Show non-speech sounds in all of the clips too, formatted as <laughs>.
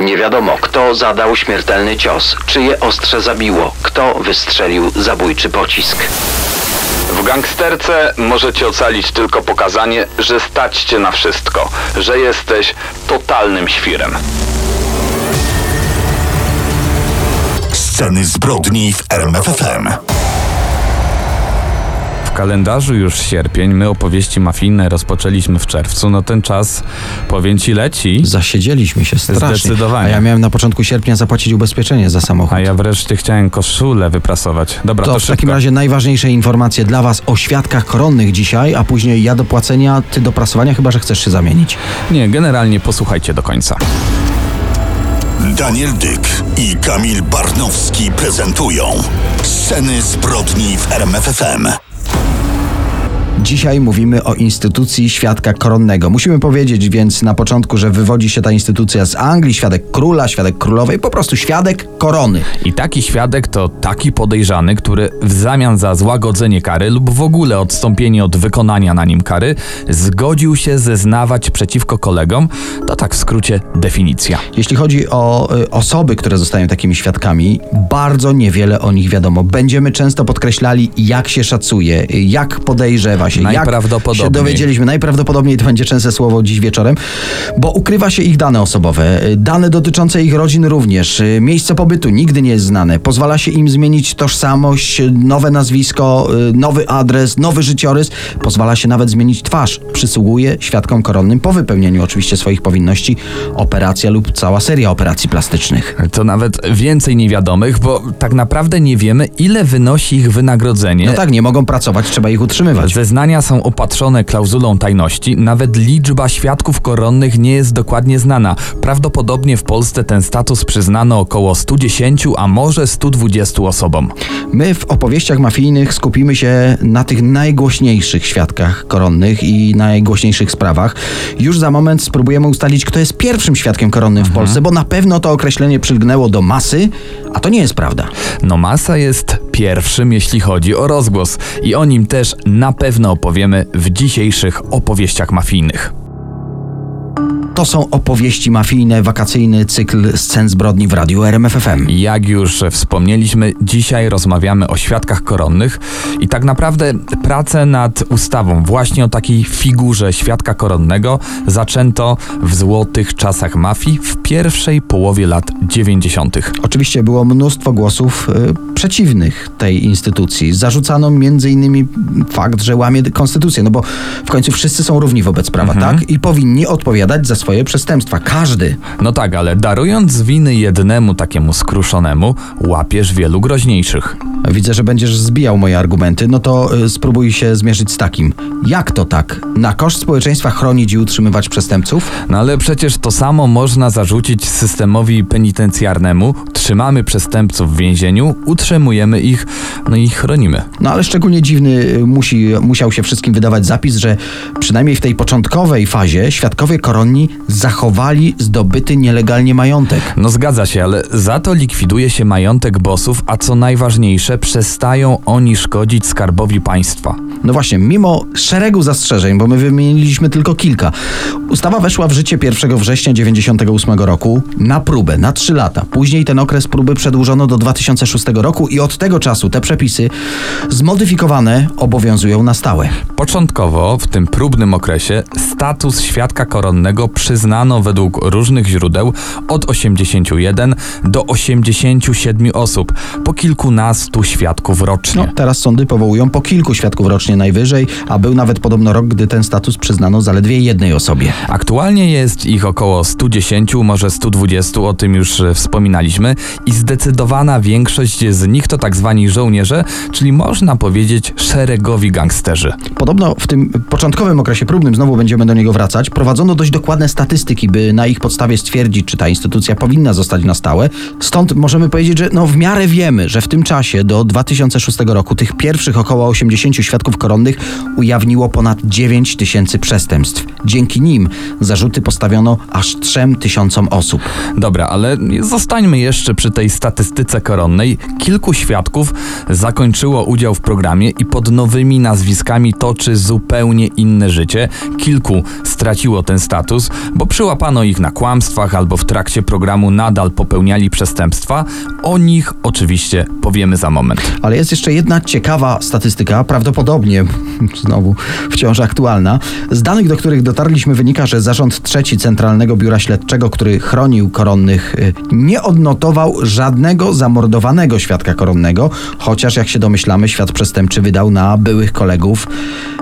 Nie wiadomo, kto zadał śmiertelny cios, czyje ostrze zabiło, kto wystrzelił zabójczy pocisk. W gangsterce możecie ocalić tylko pokazanie, że stać cię na wszystko, że jesteś totalnym świrem. Sceny zbrodni w RMFFM. W kalendarzu już sierpień, my opowieści mafijne rozpoczęliśmy w czerwcu, no ten czas, powiem ci, leci. Zasiedzieliśmy się strasznie. Zdecydowanie. A ja miałem na początku sierpnia zapłacić ubezpieczenie za samochód. A ja wreszcie chciałem koszulę wyprasować. Dobra, to, To w szybko. takim razie najważniejsze informacje dla Was o świadkach koronnych dzisiaj, a później ja do płacenia, Ty do prasowania, chyba że chcesz się zamienić. Nie, generalnie posłuchajcie do końca. Daniel Dyk i Kamil Barnowski prezentują Sceny zbrodni w RMFFM. Dzisiaj mówimy o instytucji świadka koronnego. Musimy powiedzieć więc na początku, że wywodzi się ta instytucja z Anglii, świadek króla, świadek królowej, po prostu świadek korony. I taki świadek to taki podejrzany, który w zamian za złagodzenie kary lub w ogóle odstąpienie od wykonania na nim kary zgodził się zeznawać przeciwko kolegom. To tak w skrócie definicja. Jeśli chodzi o y, osoby, które zostają takimi świadkami, bardzo niewiele o nich wiadomo. Będziemy często podkreślali, jak się szacuje, jak podejrzewa się, jak Najprawdopodobniej. się dowiedzieliśmy. Najprawdopodobniej to będzie częste słowo dziś wieczorem, bo ukrywa się ich dane osobowe, dane dotyczące ich rodzin również, miejsce pobytu nigdy nie jest znane. Pozwala się im zmienić tożsamość, nowe nazwisko, y, nowy adres, nowy życiorys. Pozwala się nawet zmienić twarz. Przysługuje świadkom koronnym po wypełnieniu oczywiście swoich powinności operacja lub cała seria operacji plastycznych. To nawet więcej niewiadomych, bo tak naprawdę nie wiemy, ile wynosi ich wynagrodzenie. No tak, nie mogą pracować, trzeba ich utrzymywać. Zeznania są opatrzone klauzulą tajności, nawet liczba świadków koronnych nie jest dokładnie znana. Prawdopodobnie w Polsce ten status przyznano około 110, a może 120 osobom. My w opowieściach mafijnych skupimy się na tych najgłośniejszych świadkach koronnych i najgłośniejszych sprawach. Już za moment spróbujemy ustalić, kto jest pierwszym świadkiem koronnym w Polsce, bo na pewno to określenie przylgnęło do masy, a to nie jest prawda. No Masa jest pierwszym, jeśli chodzi o rozgłos i o nim też na pewno opowiemy w dzisiejszych opowieściach mafijnych. To są opowieści mafijne, wakacyjny cykl scen zbrodni w radiu RMFFM. Jak już wspomnieliśmy, dzisiaj rozmawiamy o świadkach koronnych i tak naprawdę pracę nad ustawą właśnie o takiej figurze świadka koronnego zaczęto w złotych czasach mafii w pierwszej połowie lat 90. Oczywiście było mnóstwo głosów y, przeciwnych tej instytucji. Zarzucano m.in. fakt, że łamie konstytucję, no bo w końcu wszyscy są równi wobec prawa, tak? I powinni odpowiadać za swoje przestępstwa. Każdy. No tak, ale darując winy jednemu takiemu skruszonemu, łapiesz wielu groźniejszych. Widzę, że będziesz zbijał moje argumenty, no to y, spróbuj się zmierzyć z takim. Jak to tak? Na koszt społeczeństwa chronić i utrzymywać przestępców? No ale przecież to samo można zarzucić systemowi penitencjarnemu. Trzymamy przestępców w więzieniu, utrzymujemy ich, no i chronimy. No ale szczególnie dziwny y, musi, musiał się wszystkim wydawać zapis, że przynajmniej w tej początkowej fazie świadkowie koronni zachowali zdobyty nielegalnie majątek. No zgadza się, ale za to likwiduje się majątek bossów, a co najważniejsze, przestają oni szkodzić skarbowi państwa. No właśnie, mimo szeregu zastrzeżeń, bo my wymieniliśmy tylko kilka, ustawa weszła w życie 1 września 1998 roku na próbę, na 3 lata. Później ten okres próby przedłużono do 2006 roku i od tego czasu te przepisy zmodyfikowane obowiązują na stałe. Początkowo, w tym próbnym okresie, status świadka koronnego przyznano według różnych źródeł od 81 do 87 osób, po kilkunastu świadków rocznie. No, teraz sądy powołują po kilku świadków rocznie najwyżej, a był nawet podobno rok, gdy ten status przyznano zaledwie jednej osobie. Aktualnie jest ich około 110, może 120, o tym już e, wspominaliśmy, i zdecydowana większość z nich to tak zwani żołnierze, czyli można powiedzieć szeregowi gangsterzy. Podobno w tym początkowym okresie próbnym, znowu będziemy do niego wracać, prowadzono dość dokładne statystyki, by na ich podstawie stwierdzić, czy ta instytucja powinna zostać na stałe. Stąd możemy powiedzieć, że no w miarę wiemy, że w tym czasie do 2006 roku tych pierwszych około 80 świadków koronnych ujawniło ponad 9 tysięcy przestępstw. Dzięki nim zarzuty postawiono aż 3 tysiącom osób. Dobra, ale zostańmy jeszcze przy tej statystyce koronnej. Kilku świadków zakończyło udział w programie i pod nowymi nazwiskami toczy zupełnie inne życie. Kilku straciło ten status, bo przyłapano ich na kłamstwach albo w trakcie programu nadal popełniali przestępstwa. O nich oczywiście powiemy za moment. Ale jest jeszcze jedna ciekawa statystyka, prawdopodobnie znowu wciąż aktualna. Z danych, do których dotarliśmy, wynika, że zarząd trzeci Centralnego Biura Śledczego, który chronił koronnych, y, nie odnotował żadnego zamordowanego świadka koronnego, chociaż jak się domyślamy, świat przestępczy wydał na byłych kolegów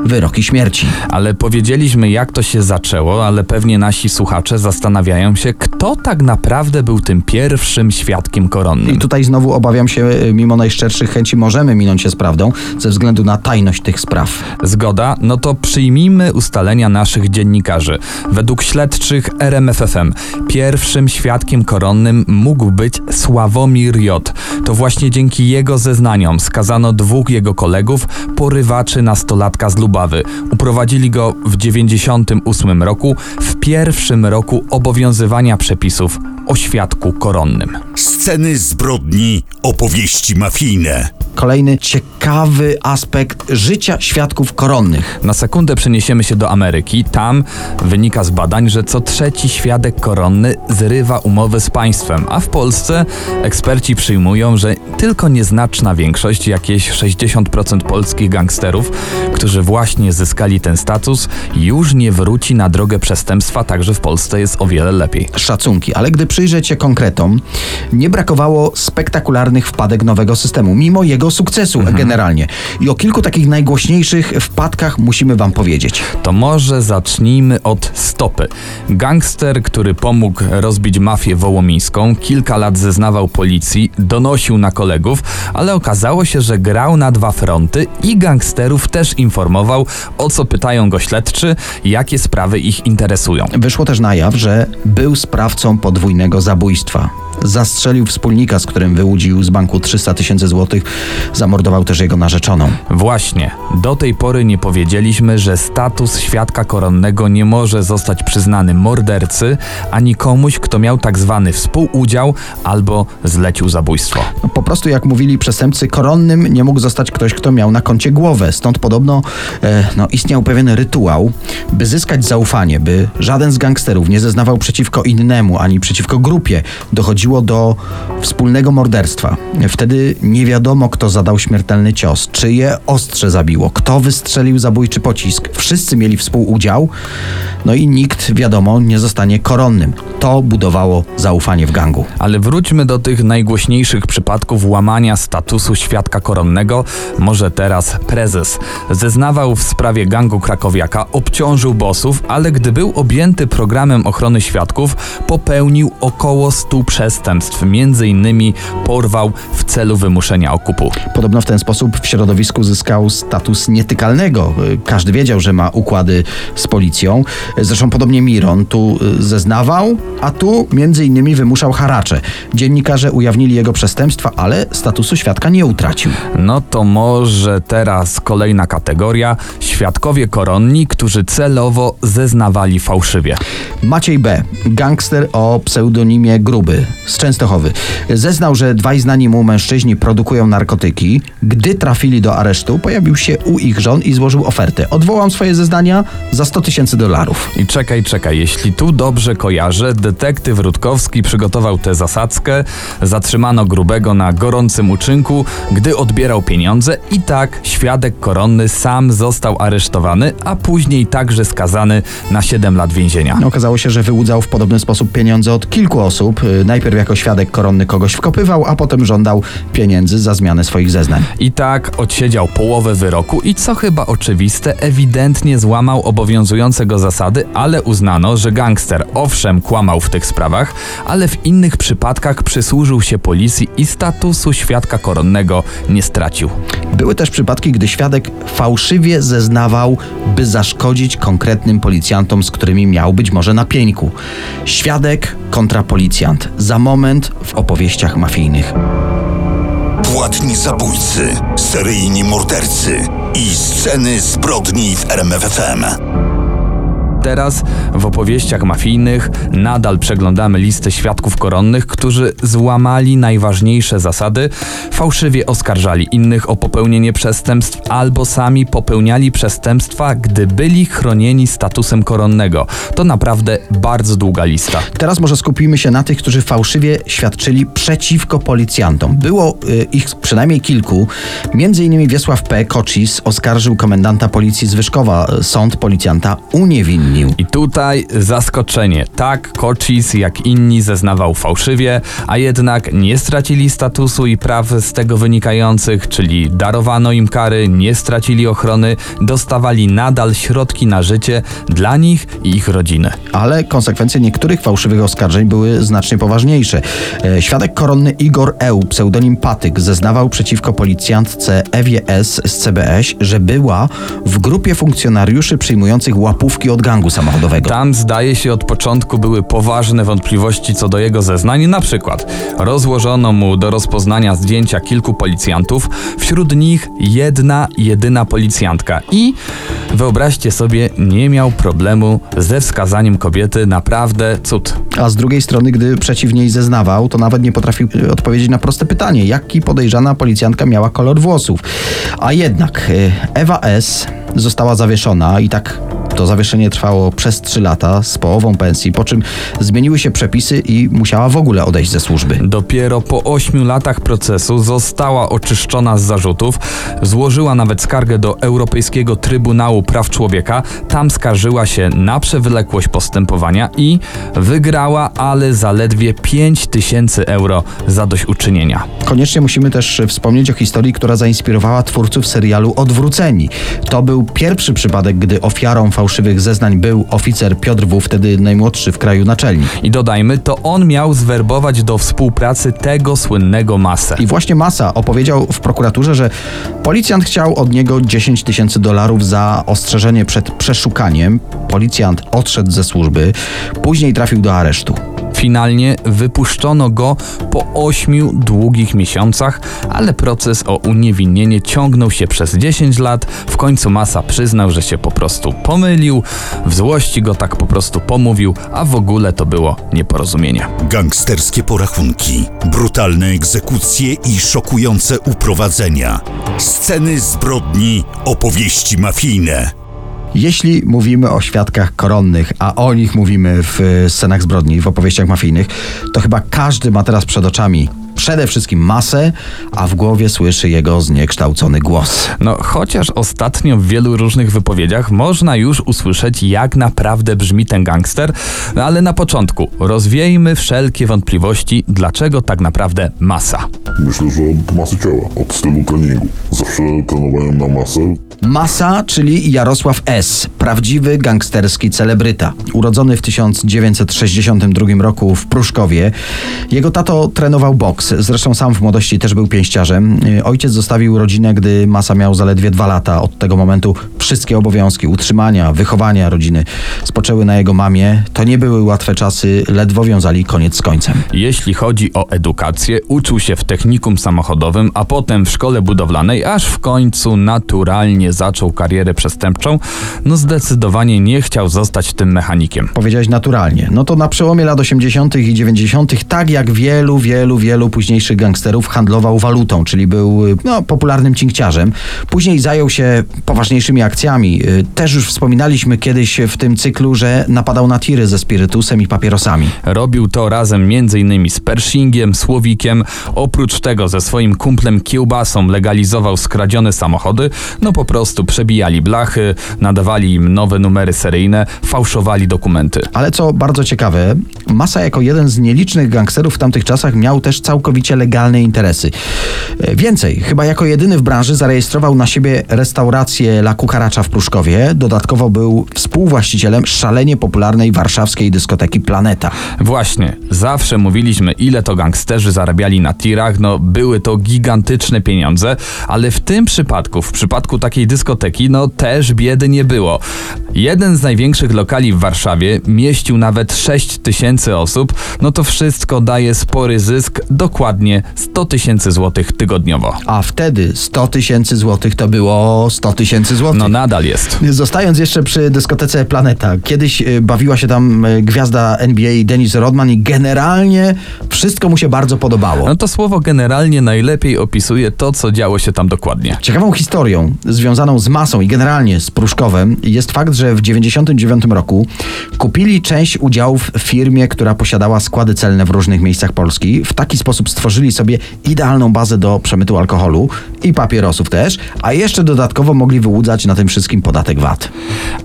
wyroki śmierci. Ale powiedzieliśmy, jak to się zaczęło, ale pewnie nasi słuchacze zastanawiają się, kto tak naprawdę był tym pierwszym świadkiem koronnym. I tutaj znowu obawiam się, y, mimo najszczerszych chęci, możemy minąć się z prawdą ze względu na tajność tych spraw. Zgoda? No to przyjmijmy ustalenia naszych dziennikarzy. Według śledczych RMFFM pierwszym świadkiem koronnym mógł być Sławomir J. To właśnie dzięki jego zeznaniom skazano dwóch jego kolegów, porywaczy nastolatka z Lubawy. Uprowadzili go w 98 roku, w pierwszym roku obowiązywania przepisów o świadku koronnym. Sceny zbrodni, opowieści mafijne. Kolejny ciekawy aspekt życia świadków koronnych. Na sekundę przeniesiemy się do Ameryki. Tam wynika z badań, że co trzeci świadek koronny zrywa umowę z państwem, a w Polsce eksperci przyjmują, że tylko nieznaczna większość, jakieś 60% polskich gangsterów, którzy właśnie zyskali ten status, już nie wróci na drogę przestępstwa, także w Polsce jest o wiele lepiej. Szacunki, ale gdy przyjrzeć się konkretom, nie brakowało spektakularnych wpadek nowego systemu, mimo jego sukcesu generalnie. I o kilku takich najgłośniejszych wpadkach musimy wam powiedzieć. To może zacznijmy od stopy. Gangster, który pomógł rozbić mafię wołomińską, kilka lat zeznawał policji, donosił na kolegów, ale okazało się, że grał na dwa fronty i gangsterów też informował, o co pytają go śledczy, jakie sprawy ich interesują. Wyszło też na jaw, że był sprawcą podwójnego zabójstwa. Zastrzelił wspólnika, z którym wyłudził z banku 300 tysięcy złotych, zamordował też jego narzeczoną. Właśnie, do tej pory nie powiedzieliśmy, że status świadka koronnego nie może zostać przyznany mordercy ani komuś, kto miał tak zwany współudział albo zlecił zabójstwo. No, Po prostu, jak mówili przestępcy, koronnym nie mógł zostać ktoś, kto miał na koncie głowę. Stąd podobno e, no, istniał pewien rytuał, by zyskać zaufanie, by żaden z gangsterów nie zeznawał przeciwko innemu ani przeciwko grupie. Dochodziło do wspólnego morderstwa. Wtedy nie wiadomo, kto zadał śmiertelny cios, czyje ostrze zabiło, kto wystrzelił zabójczy pocisk. Wszyscy mieli współudział, no i nikt, wiadomo, nie zostanie koronnym. To budowało zaufanie w gangu. Ale wróćmy do tych najgłośniejszych przypadków łamania statusu świadka koronnego. Może teraz prezes. Zeznawał w sprawie gangu krakowiaka, obciążył bossów, ale gdy był objęty programem ochrony świadków, popełnił około 100 przestępstw. Między innymi porwał w celu wymuszenia okupu. Podobno w ten sposób w środowisku zyskał status nietykalnego. Y, Każdy wiedział, że ma układy z policją. Zresztą podobnie Miron tu y, zeznawał, a tu między innymi wymuszał haracze. Dziennikarze ujawnili jego przestępstwa, ale statusu świadka nie utracił. No to może teraz kolejna kategoria: świadkowie koronni, którzy celowo zeznawali fałszywie. Maciej B., gangster o pseudonimie Gruby z Częstochowy, zeznał, że dwaj znani mu mężczyźni produkują narkotyki. Gdy trafili do aresztu, pojawił się u ich żon i złożył ofertę. Odwołam swoje zeznania za 100 tysięcy dolarów. I czekaj, czekaj, jeśli tu dobrze kojarzę, detektyw Rutkowski przygotował tę zasadzkę, zatrzymano grubego na gorącym uczynku, gdy odbierał pieniądze i tak świadek koronny sam został aresztowany, a później także skazany na 7 lat więzienia. Okazało się, że wyłudzał w podobny sposób pieniądze od kilku osób. Najpierw jako świadek koronny kogoś wkopywał, a potem żądał pieniędzy za zmianę swoich zeznań. I tak odsiedział połowę wyroku i co chyba oczywiste, ewidentnie złamał obowiązujące go zasady, ale uznano, że gangster owszem kłamał w tych sprawach, ale w innych przypadkach przysłużył się policji i statusu świadka koronnego nie stracił. Były też przypadki, gdy świadek fałszywie zeznawał, by zaszkodzić konkretnym policjantom, z którymi miał być może na pieńku. Świadek kontra policjant. Moment w opowieściach mafijnych. Płatni zabójcy, seryjni mordercy i sceny zbrodni w RMFFM. Teraz w opowieściach mafijnych nadal przeglądamy listę świadków koronnych, którzy złamali najważniejsze zasady, fałszywie oskarżali innych o popełnienie przestępstw albo sami popełniali przestępstwa, gdy byli chronieni statusem koronnego. To naprawdę bardzo długa lista. Teraz może skupimy się na tych, którzy fałszywie świadczyli przeciwko policjantom. Było y, ich przynajmniej kilku. Między innymi Wiesław P. Kocis oskarżył komendanta policji Zwyżkowa. Sąd policjanta uniewinnił. I tutaj zaskoczenie. Tak, Kocis jak inni zeznawał fałszywie, a jednak nie stracili statusu i praw z tego wynikających, czyli darowano im kary, nie stracili ochrony, dostawali nadal środki na życie dla nich i ich rodziny. Ale konsekwencje niektórych fałszywych oskarżeń były znacznie poważniejsze. E, Świadek koronny Igor Eł, pseudonim Patyk, zeznawał przeciwko policjantce Ewie S. z CBS, że była w grupie funkcjonariuszy przyjmujących łapówki od gangu samochodowego. Tam zdaje się od początku były poważne wątpliwości co do jego zeznań. Na przykład rozłożono mu do rozpoznania zdjęcia kilku policjantów, wśród nich jedna, jedyna policjantka. I wyobraźcie sobie, nie miał problemu ze wskazaniem kobiety. Naprawdę cud. A z drugiej strony, gdy przeciw niej zeznawał, to nawet nie potrafił e, odpowiedzieć na proste pytanie, jaki podejrzana policjantka miała kolor włosów. A jednak e, Ewa S. została zawieszona i tak to zawieszenie trwało przez 3 lata z połową pensji, po czym zmieniły się przepisy i musiała w ogóle odejść ze służby. Dopiero po ośmiu latach procesu została oczyszczona z zarzutów, złożyła nawet skargę do Europejskiego Trybunału Praw Człowieka. Tam skarżyła się na przewlekłość postępowania i wygrała, ale zaledwie 5 tysięcy euro zadośćuczynienia. Koniecznie musimy też wspomnieć o historii, która zainspirowała twórców serialu Odwróceni. To był pierwszy przypadek, gdy ofiarą fałszywych zeznań był oficer Piotr W., wtedy najmłodszy w kraju naczelnik. I dodajmy, to on miał zwerbować do współpracy tego słynnego masę. I właśnie Masa opowiedział w prokuraturze, że policjant chciał od niego 10 tysięcy dolarów za ostrzeżenie przed przeszukaniem. Policjant odszedł ze służby, później trafił do aresztu. Finalnie wypuszczono go po ośmiu długich miesiącach, ale proces o uniewinnienie ciągnął się przez 10 lat. W końcu Masa przyznał, że się po prostu pomylił, w złości go tak po prostu pomówił, a w ogóle to było nieporozumienie. Gangsterskie porachunki, brutalne egzekucje i szokujące uprowadzenia. Sceny zbrodni, opowieści mafijne. Jeśli mówimy o świadkach koronnych, a o nich mówimy w e, scenach zbrodni, w opowieściach mafijnych, to chyba każdy ma teraz przed oczami przede wszystkim masę, a w głowie słyszy jego zniekształcony głos. No, chociaż ostatnio w wielu różnych wypowiedziach można już usłyszeć, jak naprawdę brzmi ten gangster, no ale na początku rozwiejmy wszelkie wątpliwości, dlaczego tak naprawdę masa. Myślę, że od masy ciała, od stylu treningu. Zawsze trenowałem na masę. Masa, czyli Jarosław S., prawdziwy gangsterski celebryta. Urodzony w 1962 roku w Pruszkowie. Jego tato trenował boks, zresztą sam w młodości też był pięściarzem. Y, Ojciec zostawił rodzinę, gdy Masa miał zaledwie dwa lata. Od tego momentu wszystkie obowiązki utrzymania, wychowania rodziny spoczęły na jego mamie. To nie były łatwe czasy, ledwo wiązali koniec z końcem. Jeśli chodzi o edukację, uczył się w technikum samochodowym, a potem w szkole budowlanej, aż w końcu naturalnie zaczął karierę przestępczą. No zdecydowanie nie chciał zostać tym mechanikiem. Powiedziałeś naturalnie. No to na przełomie lat 80. i 90., tak jak wielu, wielu, wielu późniejszych gangsterów, handlował walutą, czyli był no, popularnym cinkciarzem. Później zajął się poważniejszymi akcjami. Y, Też już wspominaliśmy kiedyś w tym cyklu, że napadał na tiry ze spirytusem i papierosami. Robił to razem m.in. z Pershingiem, Słowikiem. Oprócz tego ze swoim kumplem Kiełbasą legalizował skradzione samochody. No po prostu przebijali blachy, nadawali im nowe numery seryjne, fałszowali dokumenty. Ale co bardzo ciekawe, Masa jako jeden z nielicznych gangsterów w tamtych czasach miał też całkowicie legalne interesy. E, Więcej, chyba jako jedyny w branży zarejestrował na siebie restaurację La Cucaracza w Pruszkowie. Dodatkowo był współwłaścicielem szalenie popularnej warszawskiej dyskoteki Planeta. Właśnie, zawsze mówiliśmy, ile to gangsterzy zarabiali na tirach, no, były to gigantyczne pieniądze, ale w tym przypadku, w przypadku takiej dyskoteki, no też biedy nie było. Jeden z największych lokali w Warszawie mieścił nawet 6 tysięcy osób, no to wszystko daje spory zysk, dokładnie 100 tysięcy złotych tygodniowo. A wtedy 100 tysięcy złotych to było 100 tysięcy złotych. No nadal jest. Zostając jeszcze przy dyskotece Planeta, kiedyś y, bawiła się tam y, gwiazda NBA Dennis Rodman i generalnie wszystko mu się bardzo podobało. No to słowo generalnie najlepiej opisuje to, co działo się tam dokładnie. Ciekawą historią związaną z masą i generalnie z Pruszkowem jest fakt, że w 99 roku kupili część udziałów w firmie, która posiadała składy celne w różnych miejscach Polski. W taki sposób stworzyli sobie idealną bazę do przemytu alkoholu i papierosów też, a jeszcze dodatkowo mogli wyłudzać na tym wszystkim podatek VAT.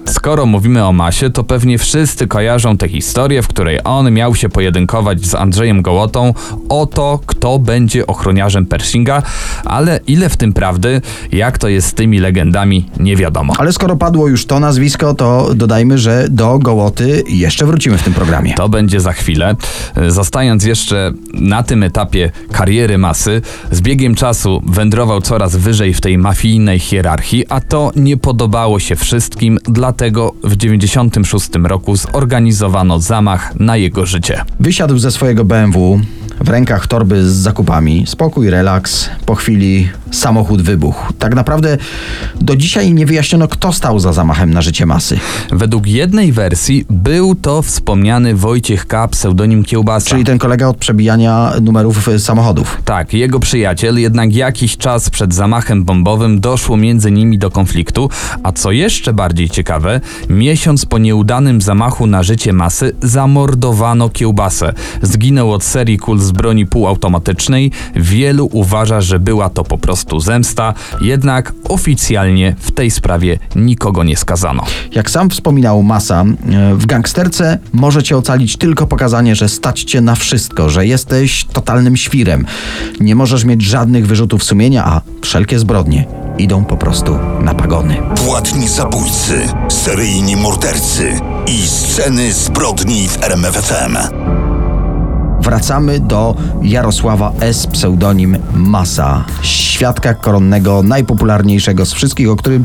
Skoro mówimy o masie, to pewnie wszyscy kojarzą tę historię, w której on miał się pojedynkować z Andrzejem Gołotą o to, kto będzie ochroniarzem Pershinga, ale ile w tym prawdy, jak to jest z tymi legendami, nie wiadomo. Ale skoro padło już to nazwisko, to dodajmy, że do Gołoty jeszcze wrócimy w tym programie. To będzie za chwilę. Zostając jeszcze na tym etapie kariery masy, z biegiem czasu wędrował coraz wyżej w tej mafijnej hierarchii, a to nie podobało się wszystkim, dlatego w 96 roku zorganizowano zamach na jego życie. Wysiadł ze swojego BMW, w rękach torby z zakupami. Spokój, relaks. Po chwili samochód wybuchł. Tak naprawdę do dzisiaj nie wyjaśniono, kto stał za zamachem na życie masy. Według jednej wersji był to wspomniany Wojciech K., pseudonim Kiełbasa. Czyli ten kolega od przebijania numerów samochodów. Tak, jego przyjaciel, jednak jakiś czas przed zamachem bombowym doszło między nimi do konfliktu, a co jeszcze bardziej ciekawe, miesiąc po nieudanym zamachu na życie masy zamordowano Kiełbasę. Zginął od serii kul z broni półautomatycznej. Wielu uważa, że była to po prostu zemsta, jednak oficjalnie w tej sprawie nikogo nie skazano. Jak sam wspominał Masa, y, w gangsterce może cię ocalić tylko pokazanie, że stać cię na wszystko, że jesteś totalnym świrem. Nie możesz mieć żadnych wyrzutów sumienia, a wszelkie zbrodnie idą po prostu na pagony. Płatni zabójcy, seryjni mordercy i sceny zbrodni w RMFFM. Wracamy do Jarosława S. pseudonim Masa, świadka koronnego, najpopularniejszego z wszystkich, o którym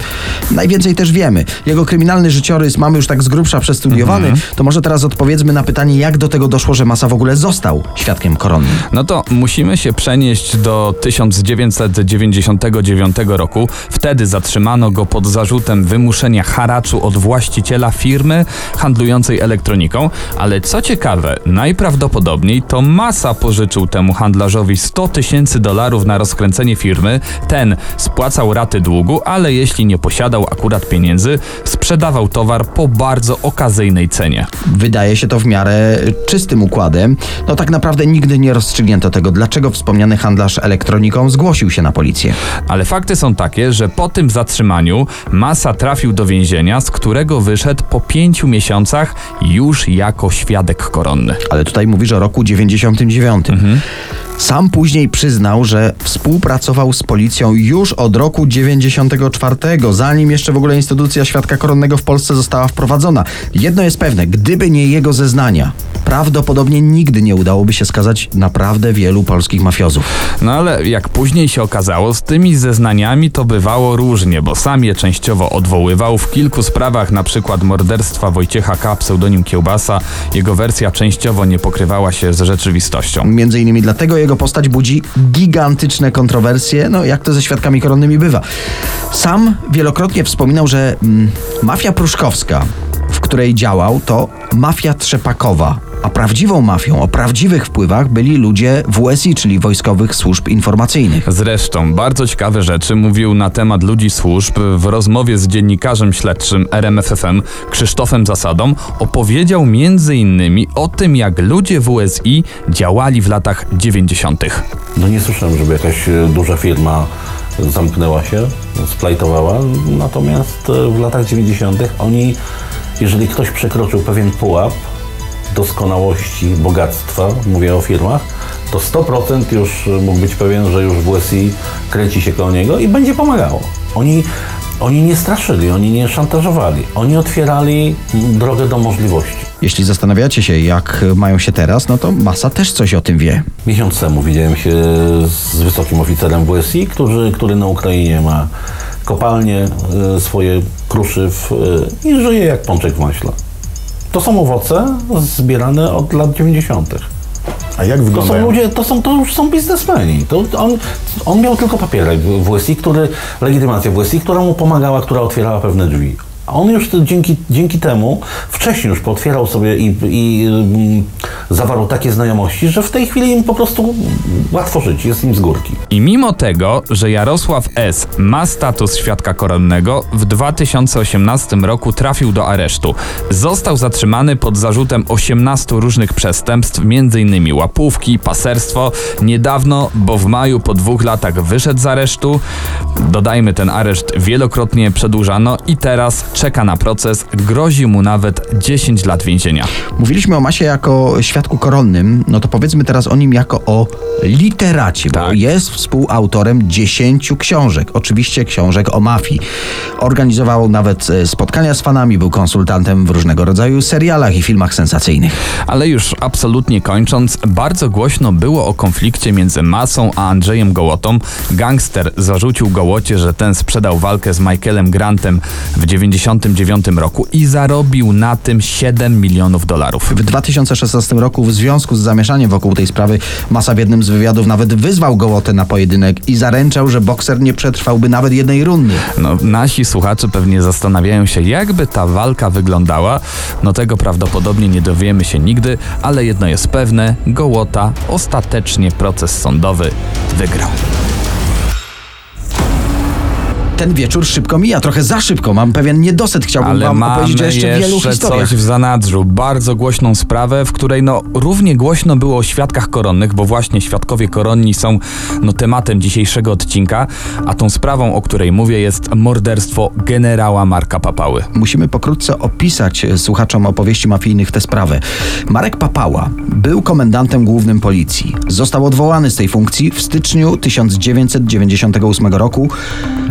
najwięcej też wiemy. Jego kryminalny życiorys mamy już tak z grubsza przestudiowany, to może teraz odpowiedzmy na pytanie, jak do tego doszło, że Masa w ogóle został świadkiem koronnym. No to musimy się przenieść do 1999 roku. Wtedy zatrzymano go pod zarzutem wymuszenia haraczu od właściciela firmy handlującej elektroniką, ale co ciekawe, najprawdopodobniej to Masa pożyczył temu handlarzowi 100 tysięcy dolarów na rozkręcenie firmy. Ten spłacał raty długu, ale jeśli nie posiadał akurat pieniędzy, sprzedawał towar po bardzo okazyjnej cenie. Wydaje się to w miarę czystym układem. No tak naprawdę nigdy nie rozstrzygnięto tego, dlaczego wspomniany handlarz elektroniką zgłosił się na policję. Ale fakty są takie, że po tym zatrzymaniu Masa trafił do więzienia, z którego wyszedł po pięciu miesiącach już jako świadek koronny. ale tutaj mówisz o roku 99. Sam później przyznał, że współpracował z policją już od roku 94, zanim jeszcze w ogóle instytucja świadka koronnego w Polsce została wprowadzona. Jedno jest pewne, gdyby nie jego zeznania, prawdopodobnie nigdy nie udałoby się skazać naprawdę wielu polskich mafiozów. No ale jak później się okazało, z tymi zeznaniami to bywało różnie, bo sam je częściowo odwoływał. W kilku sprawach, na przykład morderstwa Wojciecha K., pseudonim Kiełbasa, jego wersja częściowo nie pokrywała się z rzeczywistością. Między innymi dlatego jego postać budzi gigantyczne kontrowersje, no jak to ze świadkami koronnymi bywa. Sam wielokrotnie wspominał, że mm, mafia pruszkowska, w której działał, to mafia trzepakowa. A prawdziwą mafią o prawdziwych wpływach byli ludzie WSI, czyli Wojskowych Służb Informacyjnych. Zresztą bardzo ciekawe rzeczy mówił na temat ludzi służb w rozmowie z dziennikarzem śledczym RMFFM Krzysztofem Zasadą. Opowiedział między innymi o tym, jak ludzie WSI działali w latach 90. No nie słyszałem, żeby jakaś e, duża firma zamknęła się, splajtowała, natomiast e, w latach 90. oni, jeżeli ktoś przekroczył pewien pułap doskonałości, bogactwa, mówię o firmach, to 100% już mógł być pewien, że już WSI kręci się koło niego i będzie pomagało. Oni, oni nie straszyli, oni nie szantażowali, oni otwierali drogę do możliwości. Jeśli zastanawiacie się, jak mają się teraz, no to masa też coś o tym wie. Miesiąc temu widziałem się z wysokim oficerem WSI, który, który na Ukrainie ma kopalnie, e, swoje kruszyw e, i żyje jak pączek w maśle. To są owoce zbierane od lat 90. A jak To są ludzie, to, są, to już są biznesmeni. To on, on miał tylko papierek w WSI, który, legitymację WSI, która mu pomagała, która otwierała pewne drzwi. A on już dzięki, dzięki temu wcześniej już potwierał sobie i, i mm, zawarł takie znajomości, że w tej chwili im po prostu łatwo żyć, jest im z górki. I mimo tego, że Jarosław S. ma status świadka koronnego, w 2018 roku trafił do aresztu. Został zatrzymany pod zarzutem 18 różnych przestępstw, m.in. łapówki, paserstwo. Niedawno, bo w maju po dwóch latach wyszedł z aresztu. Dodajmy, ten areszt wielokrotnie przedłużano i teraz czeka na proces. Grozi mu nawet 10 lat więzienia. Mówiliśmy o Masie jako świadku koronnym, no to powiedzmy teraz o nim jako o literacie, bo Tak. jest współautorem 10 książek, oczywiście książek o mafii. Organizował nawet e, spotkania z fanami, był konsultantem w różnego rodzaju serialach i filmach sensacyjnych. Ale już absolutnie kończąc, bardzo głośno było o konflikcie między Masą a Andrzejem Gołotą. Gangster zarzucił Gołocie, że ten sprzedał walkę z Michaelem Grantem w 99 roku i zarobił na tym 7 milionów dolarów. W 2016 roku w związku z zamieszaniem wokół tej sprawy Masa w jednym z wywiadów nawet wyzwał Gołotę na pojedynek i zaręczał, że bokser nie przetrwałby nawet jednej rundy. No, nasi słuchacze pewnie zastanawiają się, jakby ta walka wyglądała. No tego prawdopodobnie nie dowiemy się nigdy, ale jedno jest pewne, Gołota ostatecznie proces sądowy wygrał. Ten wieczór szybko mija, trochę za szybko. Mam pewien niedosyt. Chciałbym Ale wam mamy opowiedzieć o jeszcze, wielu jeszcze historiach. coś w zanadrzu. Bardzo głośną sprawę, w której no równie głośno było o świadkach koronnych, bo właśnie świadkowie koronni są no tematem dzisiejszego odcinka, a tą sprawą, o której mówię, jest morderstwo generała Marka Papały. Musimy pokrótce opisać e, słuchaczom opowieści mafijnych tę sprawę. Marek Papała był komendantem głównym policji. Został odwołany z tej funkcji w styczniu 1998 roku,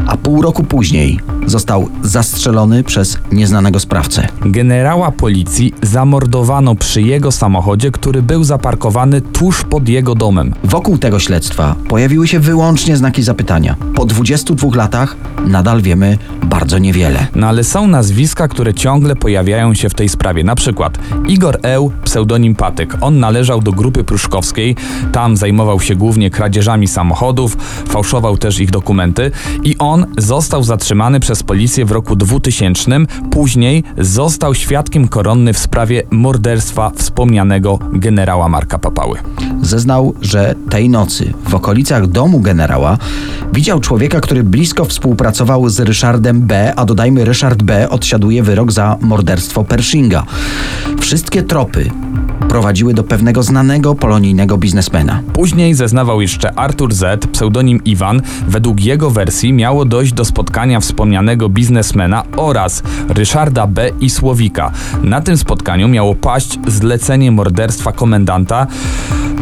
a pół roku później został zastrzelony przez nieznanego sprawcę. Generała policji zamordowano przy jego samochodzie, który był zaparkowany tuż pod jego domem. Wokół tego śledztwa pojawiły się wyłącznie znaki zapytania. Po 22 latach nadal wiemy bardzo niewiele. No ale są nazwiska, które ciągle pojawiają się w tej sprawie. Na przykład Igor Eł, pseudonim Patyk. On należał do grupy pruszkowskiej. Tam zajmował się głównie kradzieżami samochodów, fałszował też ich dokumenty i on został zatrzymany przez policję w roku 2000. Później został świadkiem koronny w sprawie morderstwa wspomnianego generała Marka Papały. Zeznał, że tej nocy w okolicach domu generała widział człowieka, który blisko współpracował z Ryszardem B., a dodajmy, Ryszard B. odsiaduje wyrok za morderstwo Pershinga. Wszystkie tropy prowadziły do pewnego znanego polonijnego biznesmena. Później zeznawał jeszcze Artur Z, pseudonim Iwan. Według jego wersji miało dojść do spotkania wspomnianego biznesmena oraz Ryszarda B. i Słowika. Na tym spotkaniu miało paść zlecenie morderstwa komendanta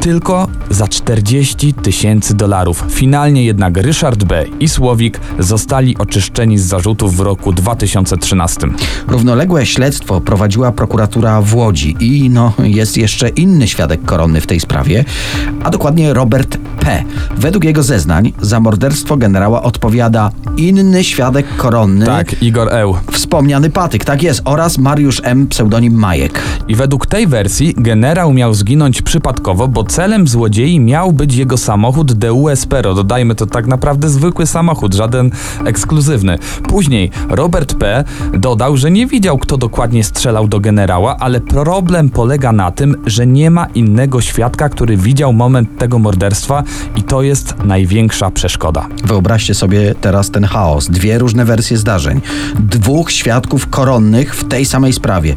tylko za 40 tysięcy dolarów. Finalnie jednak Ryszard B. i Słowik zostali oczyszczeni z zarzutów w roku 2013. Równoległe śledztwo prowadziła prokuratura w Łodzi i no jest jeszcze inny świadek koronny w tej sprawie, a dokładnie Robert P. Według jego zeznań za morderstwo generała odpowiada inny świadek koronny, Tak, Igor Eł. wspomniany Patyk, tak jest, oraz Mariusz M. pseudonim Majek. I według tej wersji generał miał zginąć przypadkowo, bo celem złodziei miał być jego samochód DU. Dodajmy, to tak naprawdę zwykły samochód, żaden ekskluzywny. Później Robert P. dodał, że nie widział, kto dokładnie strzelał do generała, ale problem polega na tym, że nie ma innego świadka, który widział moment tego morderstwa i to jest największa przeszkoda. Wyobraźcie sobie teraz ten chaos. Dwie różne wersje zdarzeń. Dwóch świadków koronnych w tej samej sprawie.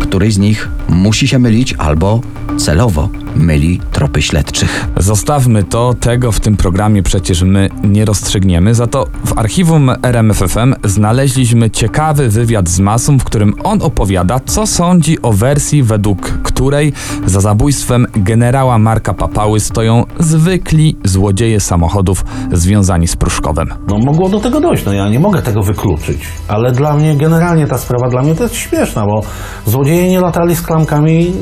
Któryś z nich musi się mylić albo celowo myli tropy śledczych. Zostawmy to, tego w tym programie przecież my nie rozstrzygniemy. Za to w archiwum RMFFM znaleźliśmy ciekawy wywiad z Masum, w którym on opowiada, co sądzi o wersji, według której za zabójstwem generała Marka Papały stoją zwykli złodzieje samochodów związani z Pruszkowem. No mogło do tego dojść, no ja nie mogę tego wykluczyć. Ale dla mnie, generalnie ta sprawa dla mnie to jest śmieszna, bo złodzieje nie latali z klamkami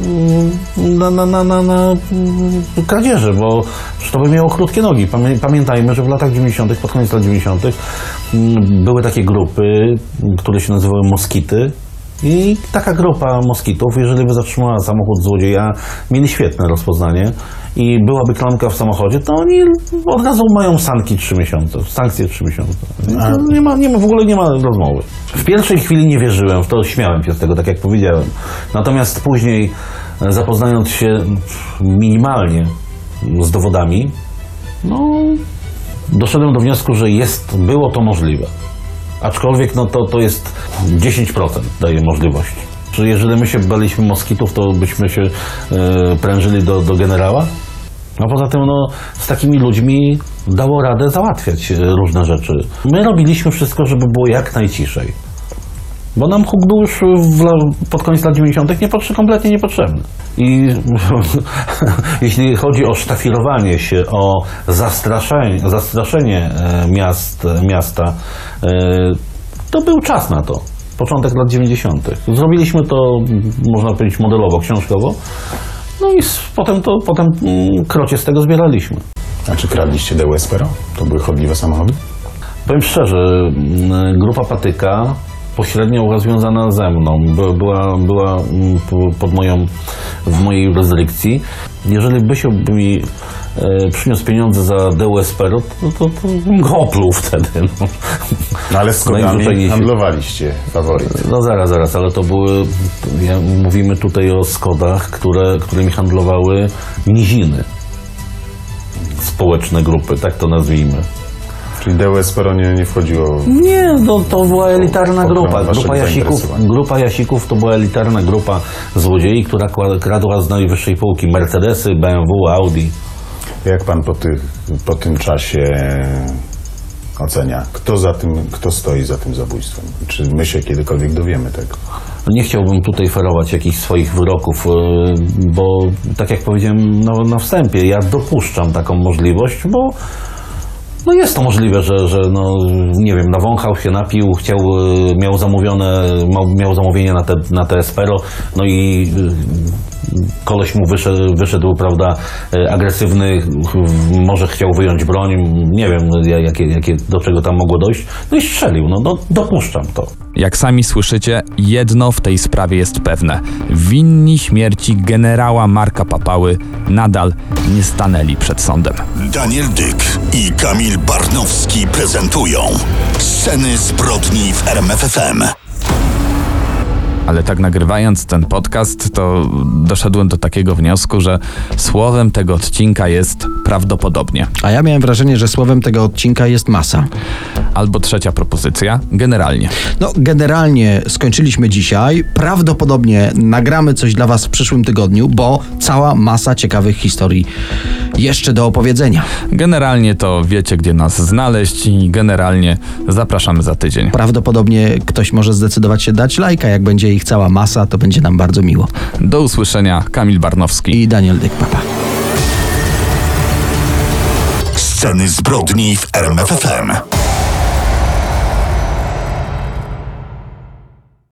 mm, na, na, na, na, na kradzieże, bo to by miało krótkie nogi. Pamię- Pamiętajmy, że w latach 90., pod koniec lat 90. mm, były takie grupy, które się nazywały moskity. I taka grupa moskitów, jeżeli by zatrzymała samochód złodzieja, mieli świetne rozpoznanie i byłaby klamka w samochodzie, to oni od razu mają sanki 3 miesiące, sankcje 3 miesiące. To Nie ma, nie ma, w ogóle nie ma rozmowy. W pierwszej chwili nie wierzyłem w to, śmiałem się z tego, tak jak powiedziałem. Natomiast później, zapoznając się minimalnie z dowodami, no, doszedłem do wniosku, że jest, było to możliwe. Aczkolwiek no to, to jest 10% daje możliwości. Czy jeżeli my się baliśmy moskitów, to byśmy się e, prężyli do, do generała? A poza tym no, z takimi ludźmi dało radę załatwiać e, różne rzeczy. My robiliśmy wszystko, żeby było jak najciszej. Bo nam huk był już w, pod koniec lat 90. Niepotrze, kompletnie niepotrzebny. I <laughs> jeśli chodzi o sztafilowanie się, o zastraszenie, zastraszenie e, miast, miasta, e, to był czas na to. Początek lat 90. Zrobiliśmy to, można powiedzieć, modelowo, książkowo. No i potem, to, potem mm, krocie z tego zbieraliśmy. A czy kradliście Deu Espero? To były chodliwe samochody? Powiem szczerze, grupa Patyka pośrednio związana ze mną, By- była, była mm, pod moją, w mojej juryzdykcji. Jeżeli Bysio by mi e, przyniósł pieniądze za Deu Espero, to, to, to bym go opluł wtedy. No, No ale z Najwyżej kodami handlowaliście faworyt. no zaraz, zaraz, ale to były, ja, mówimy tutaj o Skodach, które, którymi handlowały niziny. Społeczne grupy, tak to nazwijmy. Czyli Deu Espero nie, nie wchodziło w... Nie, no to była elitarna grupa. Grupa Jasików, grupa Jasików to była elitarna grupa złodziei, która kradła z najwyższej półki Mercedesy, BMW, Audi. Jak pan po, tych, po tym czasie ocenia, kto, za tym, kto stoi za tym zabójstwem? Czy my się kiedykolwiek dowiemy tego? Nie chciałbym tutaj ferować jakichś swoich wyroków, e, bo tak jak powiedziałem na, na wstępie, ja dopuszczam taką możliwość, bo no jest to możliwe, że, że no, nie wiem, nawąchał się, napił, chciał, e, miał zamówione, miał, zamówienie na te, na te Espero, no i e, koleś mu wyszedł, wyszedł prawda, e, agresywny, może chciał wyjąć broń, nie wiem, ja- jakie, jakie, do czego tam mogło dojść, no i strzelił, no, no dopuszczam to. Jak sami słyszycie, jedno w tej sprawie jest pewne. Winni śmierci generała Marka Papały nadal nie stanęli przed sądem. Daniel Dyk i Kamil Barnowski prezentują Sceny zbrodni w RMFFM. Ale tak nagrywając ten podcast, to doszedłem do takiego wniosku, że słowem tego odcinka jest prawdopodobnie. A ja miałem wrażenie, że słowem tego odcinka jest masa. Albo trzecia propozycja, generalnie. No, generalnie skończyliśmy dzisiaj. Prawdopodobnie nagramy coś dla Was w przyszłym tygodniu, bo cała masa ciekawych historii jeszcze do opowiedzenia. Generalnie to wiecie, gdzie nas znaleźć i generalnie zapraszamy za tydzień. Prawdopodobnie ktoś może zdecydować się dać lajka. Jak będzie ich cała masa, to będzie nam bardzo miło. Do usłyszenia, Kamil Barnowski. I Daniel Dyk, papa. Sceny zbrodni w RMFFM.